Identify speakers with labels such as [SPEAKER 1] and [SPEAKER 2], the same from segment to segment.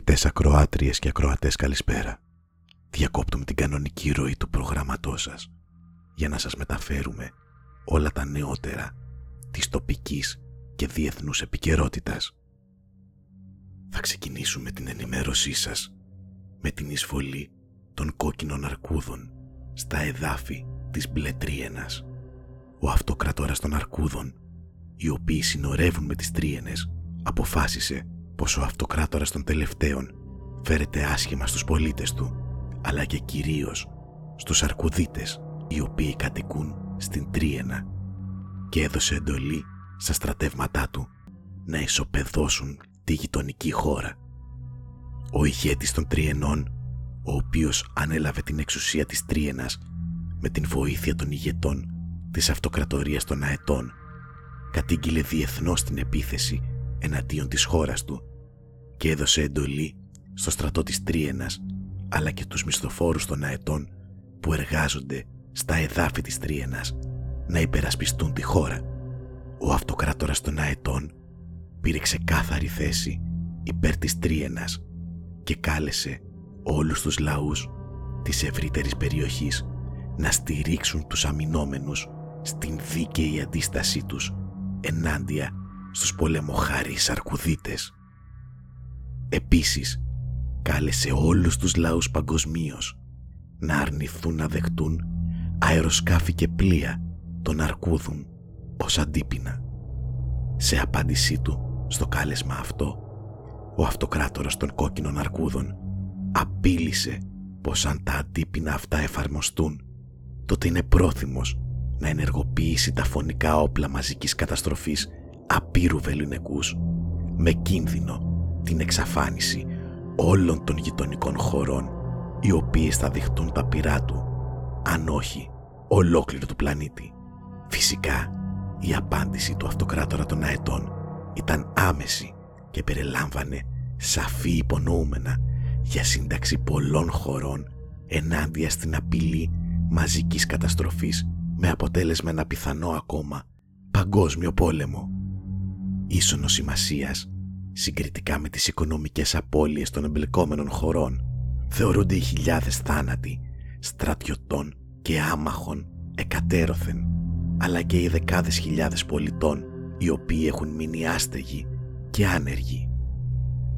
[SPEAKER 1] Αγαπητές ακροάτριες και ακροατές καλησπέρα. Διακόπτουμε την κανονική ροή του προγραμματός σας για να σας μεταφέρουμε όλα τα νεότερα της τοπικής και διεθνούς επικαιρότητας. Θα ξεκινήσουμε την ενημέρωσή σας με την εισβολή των κόκκινων αρκούδων στα εδάφη της μπλε τρίενας. Ο αυτοκρατόρας των αρκούδων, οι οποίοι συνορεύουν με τις τρίενες, αποφάσισε πως ο αυτοκράτορας των τελευταίων φέρεται άσχημα στους πολίτες του, αλλά και κυρίως στους αρκουδίτες οι οποίοι κατοικούν στην Τρίενα και έδωσε εντολή στα στρατεύματά του να ισοπεδώσουν τη γειτονική χώρα. Ο ηγέτης των Τριενών, ο οποίος ανέλαβε την εξουσία της Τρίενας με την βοήθεια των ηγετών της αυτοκρατορίας των Αετών, κατήγγειλε διεθνώς την επίθεση εναντίον της χώρας του και έδωσε εντολή στο στρατό της Τρίενας αλλά και τους μισθοφόρους των αετών που εργάζονται στα εδάφη της Τρίενας να υπερασπιστούν τη χώρα. Ο αυτοκράτορας των αετών πήρε ξεκάθαρη θέση υπέρ της Τρίενας και κάλεσε όλους τους λαούς της ευρύτερης περιοχής να στηρίξουν τους αμυνόμενους στην δίκαιη αντίστασή τους ενάντια στους πολεμοχάρεις αρκουδίτες. Επίσης, κάλεσε όλους τους λαούς παγκοσμίως να αρνηθούν να δεχτούν αεροσκάφη και πλοία των αρκούδων ως αντίπεινα. Σε απάντησή του στο κάλεσμα αυτό, ο αυτοκράτορας των κόκκινων αρκούδων απείλησε πως αν τα αντίπεινα αυτά εφαρμοστούν, τότε είναι πρόθυμος να ενεργοποιήσει τα φωνικά όπλα μαζικής καταστροφής απείρου βεληνικούς με κίνδυνο την εξαφάνιση όλων των γειτονικών χωρών οι οποίες θα δειχτούν τα πυρά του, αν όχι ολόκληρο του πλανήτη. Φυσικά, η απάντηση του αυτοκράτορα των αετών ήταν άμεση και περιλάμβανε σαφή υπονοούμενα για σύνταξη πολλών χωρών ενάντια στην απειλή μαζικής καταστροφής με αποτέλεσμα ένα πιθανό ακόμα παγκόσμιο πόλεμο. Ίσονος σημασίας συγκριτικά με τις οικονομικές απώλειες των εμπλεκόμενων χωρών, θεωρούνται οι χιλιάδες θάνατοι στρατιωτών και άμαχων εκατέρωθεν, αλλά και οι δεκάδες χιλιάδες πολιτών οι οποίοι έχουν μείνει άστεγοι και άνεργοι.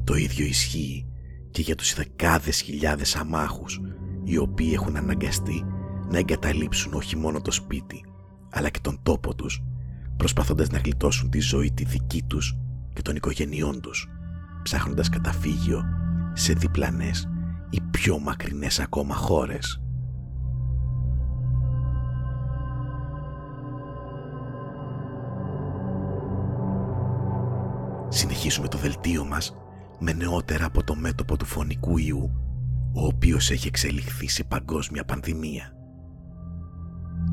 [SPEAKER 1] Το ίδιο ισχύει και για τους δεκάδες χιλιάδες αμάχους οι οποίοι έχουν αναγκαστεί να εγκαταλείψουν όχι μόνο το σπίτι αλλά και τον τόπο τους προσπαθώντας να γλιτώσουν τη ζωή τη δική τους και των οικογενειών τους, ψάχνοντας καταφύγιο σε διπλανές ή πιο μακρινές ακόμα χώρες. Συνεχίζουμε το δελτίο μας με νεότερα από το μέτωπο του φωνικού ιού, ο οποίος έχει εξελιχθεί σε παγκόσμια πανδημία.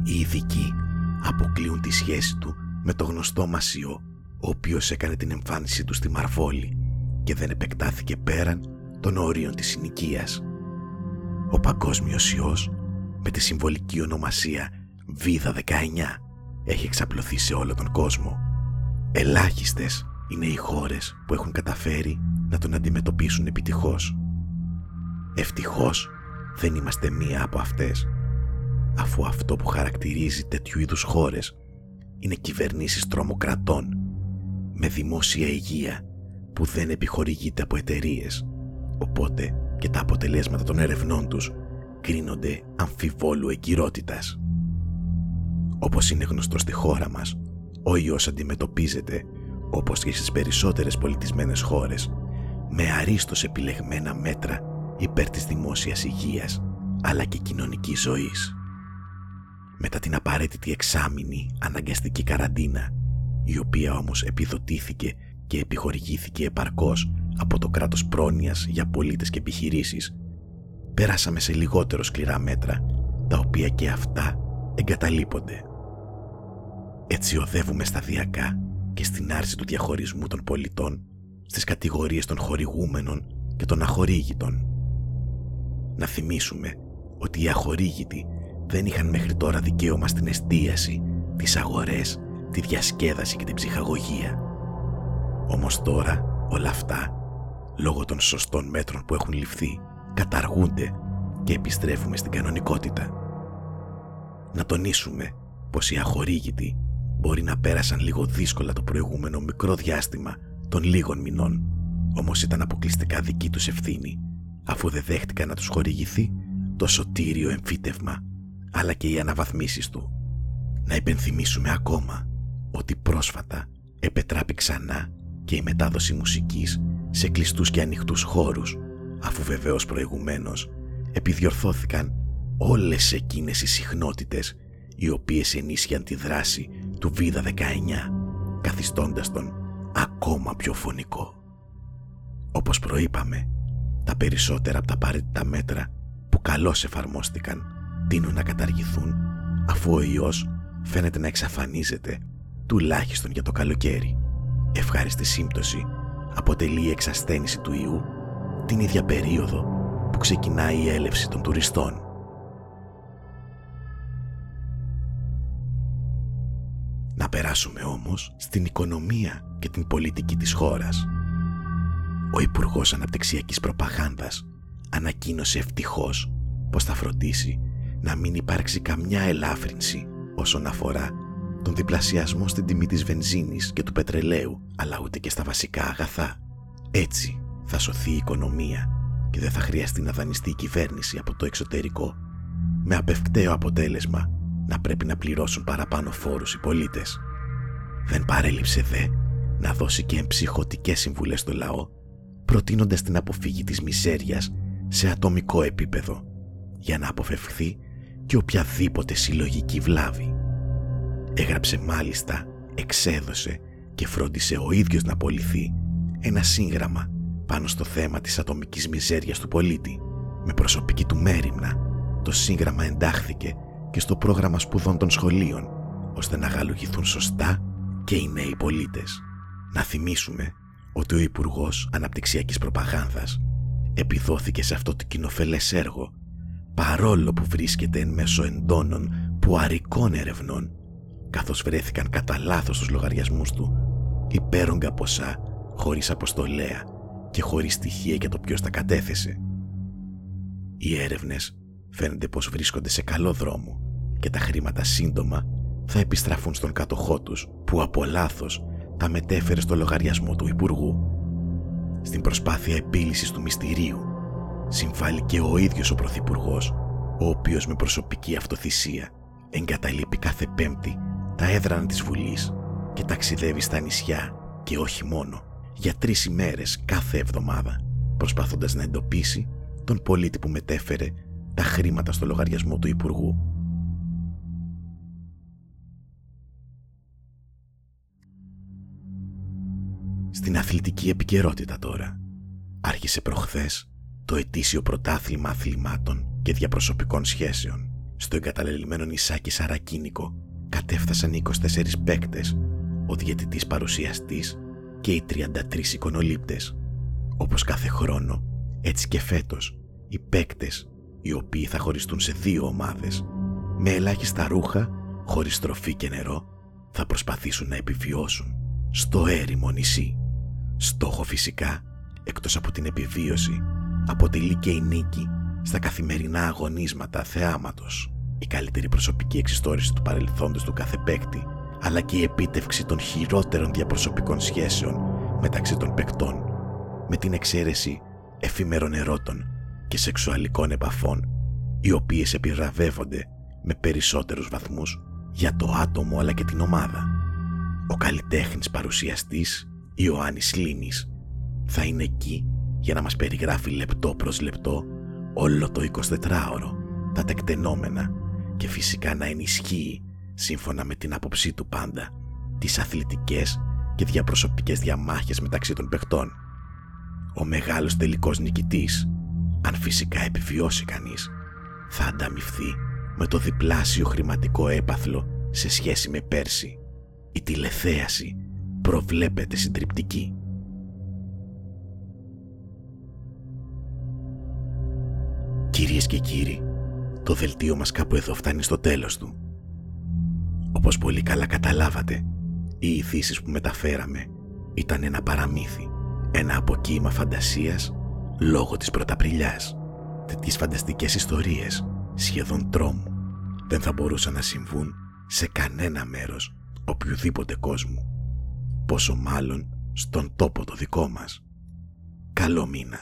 [SPEAKER 1] Οι ειδικοί αποκλείουν τη σχέση του με το γνωστό μασιό ο οποίος έκανε την εμφάνισή του στη Μαρβόλη και δεν επεκτάθηκε πέραν των όριων της συνοικίας. Ο παγκόσμιος ιός με τη συμβολική ονομασία Βίδα 19 έχει εξαπλωθεί σε όλο τον κόσμο. Ελάχιστες είναι οι χώρες που έχουν καταφέρει να τον αντιμετωπίσουν επιτυχώς. Ευτυχώς δεν είμαστε μία από αυτές, αφού αυτό που χαρακτηρίζει τέτοιου είδους χώρες είναι κυβερνήσεις τρομοκρατών με δημόσια υγεία που δεν επιχορηγείται από εταιρείες, οπότε και τα αποτελέσματα των ερευνών τους κρίνονται αμφιβόλου εγκυρότητας. Όπως είναι γνωστό στη χώρα μας, ο ιός αντιμετωπίζεται, όπως και στις περισσότερες πολιτισμένες χώρες, με αρίστος επιλεγμένα μέτρα υπέρ της δημόσιας υγείας, αλλά και κοινωνικής ζωής. Μετά την απαραίτητη εξάμηνη αναγκαστική καραντίνα η οποία όμως επιδοτήθηκε και επιχορηγήθηκε επαρκώς από το κράτος πρόνοιας για πολίτες και επιχειρήσεις, πέρασαμε σε λιγότερο σκληρά μέτρα, τα οποία και αυτά εγκαταλείπονται. Έτσι οδεύουμε σταδιακά και στην άρση του διαχωρισμού των πολιτών στις κατηγορίες των χορηγούμενων και των αχορήγητων. Να θυμίσουμε ότι οι αχορήγητοι δεν είχαν μέχρι τώρα δικαίωμα στην εστίαση, τις αγορές τη διασκέδαση και την ψυχαγωγία. Όμως τώρα όλα αυτά, λόγω των σωστών μέτρων που έχουν ληφθεί, καταργούνται και επιστρέφουμε στην κανονικότητα. Να τονίσουμε πως οι αχορήγητοι μπορεί να πέρασαν λίγο δύσκολα το προηγούμενο μικρό διάστημα των λίγων μηνών, όμως ήταν αποκλειστικά δική τους ευθύνη, αφού δεν δέχτηκαν να τους χορηγηθεί το σωτήριο εμφύτευμα, αλλά και οι αναβαθμίσεις του. Να υπενθυμίσουμε ακόμα ότι πρόσφατα επετράπη ξανά και η μετάδοση μουσικής σε κλειστούς και ανοιχτούς χώρους, αφού βεβαίως προηγουμένως επιδιορθώθηκαν όλες εκείνες οι συχνότητες οι οποίες ενίσχυαν τη δράση του Βίδα 19, καθιστώντας τον ακόμα πιο φωνικό. Όπως προείπαμε, τα περισσότερα από τα απαραίτητα μέτρα που καλώς εφαρμόστηκαν τείνουν να καταργηθούν αφού ο ιός φαίνεται να εξαφανίζεται τουλάχιστον για το καλοκαίρι. Ευχάριστη σύμπτωση αποτελεί η εξασθένηση του ιού την ίδια περίοδο που ξεκινάει η έλευση των τουριστών. Να περάσουμε όμως στην οικονομία και την πολιτική της χώρας. Ο Υπουργός Αναπτυξιακής Προπαγάνδας ανακοίνωσε ευτυχώς πως θα φροντίσει να μην υπάρξει καμιά ελάφρυνση όσον αφορά τον διπλασιασμό στην τιμή της βενζίνης και του πετρελαίου, αλλά ούτε και στα βασικά αγαθά. Έτσι θα σωθεί η οικονομία και δεν θα χρειαστεί να δανειστεί η κυβέρνηση από το εξωτερικό, με απευκταίο αποτέλεσμα να πρέπει να πληρώσουν παραπάνω φόρους οι πολίτες. Δεν παρέλειψε δε να δώσει και εμψυχωτικές συμβουλές στο λαό, προτείνοντας την αποφύγη της μιζέριας σε ατομικό επίπεδο, για να αποφευχθεί και οποιαδήποτε συλλογική βλάβη. Έγραψε μάλιστα, εξέδωσε και φρόντισε ο ίδιος να απολυθεί ένα σύγγραμμα πάνω στο θέμα της ατομικής μιζέριας του πολίτη. Με προσωπική του μέρημνα, το σύγγραμμα εντάχθηκε και στο πρόγραμμα σπουδών των σχολείων, ώστε να γαλουγηθούν σωστά και οι νέοι πολίτες. Να θυμίσουμε ότι ο Υπουργός Αναπτυξιακής Προπαγάνδας επιδόθηκε σε αυτό το κοινοφελές έργο παρόλο που βρίσκεται εν μέσω εντόνων πουαρικών ερευνών καθώς βρέθηκαν κατά λάθος στους λογαριασμούς του υπέρογκα ποσά χωρίς αποστολέα και χωρίς στοιχεία για το ποιος τα κατέθεσε. Οι έρευνες φαίνεται πως βρίσκονται σε καλό δρόμο και τα χρήματα σύντομα θα επιστραφούν στον κατοχό τους που από λάθος τα μετέφερε στο λογαριασμό του Υπουργού. Στην προσπάθεια επίλυσης του μυστηρίου συμβάλλει και ο ίδιος ο Πρωθυπουργός, ο οποίος με προσωπική αυτοθυσία εγκαταλείπει κάθε πέμπτη τα έδρανα της Βουλής και ταξιδεύει στα νησιά και όχι μόνο για τρεις ημέρες κάθε εβδομάδα προσπαθώντας να εντοπίσει τον πολίτη που μετέφερε τα χρήματα στο λογαριασμό του Υπουργού. Στην αθλητική επικαιρότητα τώρα άρχισε προχθές το ετήσιο πρωτάθλημα αθλημάτων και διαπροσωπικών σχέσεων. Στο εγκαταλελειμμένο νησάκι Σαρακίνικο κατέφτασαν οι 24 παίκτες, ο διαιτητής παρουσιαστής και οι 33 εικονολήπτες. Όπως κάθε χρόνο, έτσι και φέτος, οι παίκτες, οι οποίοι θα χωριστούν σε δύο ομάδες, με ελάχιστα ρούχα, χωρίς τροφή και νερό, θα προσπαθήσουν να επιβιώσουν στο έρημο νησί. Στόχο φυσικά, εκτός από την επιβίωση, αποτελεί και η νίκη στα καθημερινά αγωνίσματα θεάματος, η καλύτερη προσωπική εξιστόρηση του παρελθόντος του κάθε παίκτη, αλλά και η επίτευξη των χειρότερων διαπροσωπικών σχέσεων μεταξύ των παικτών, με την εξαίρεση εφήμερων ερώτων και σεξουαλικών επαφών, οι οποίες επιρραβεύονται με περισσότερους βαθμούς για το άτομο αλλά και την ομάδα. Ο καλλιτέχνης παρουσιαστής Ιωάννης Λίνης θα είναι εκεί για να μας περιγράφει λεπτό προς λεπτό όλο το 24ωρο, τα τεκτενόμενα και φυσικά να ενισχύει, σύμφωνα με την άποψή του πάντα, τις αθλητικές και διαπροσωπικές διαμάχες μεταξύ των παιχτών. Ο μεγάλος τελικός νικητής, αν φυσικά επιβιώσει κανείς, θα ανταμυφθεί με το διπλάσιο χρηματικό έπαθλο σε σχέση με πέρσι. Η τηλεθέαση προβλέπεται συντριπτική. Κυρίες και κύριοι, το δελτίο μας κάπου εδώ φτάνει στο τέλος του. Όπως πολύ καλά καταλάβατε, οι ειδήσεις που μεταφέραμε ήταν ένα παραμύθι, Ένα αποκύημα φαντασίας λόγω της πρωταπριλιάς. Τέτοιες φανταστικές ιστορίες, σχεδόν τρόμου, δεν θα μπορούσαν να συμβούν σε κανένα μέρος οποιοδήποτε κόσμου. Πόσο μάλλον στον τόπο το δικό μας. Καλό μήνα.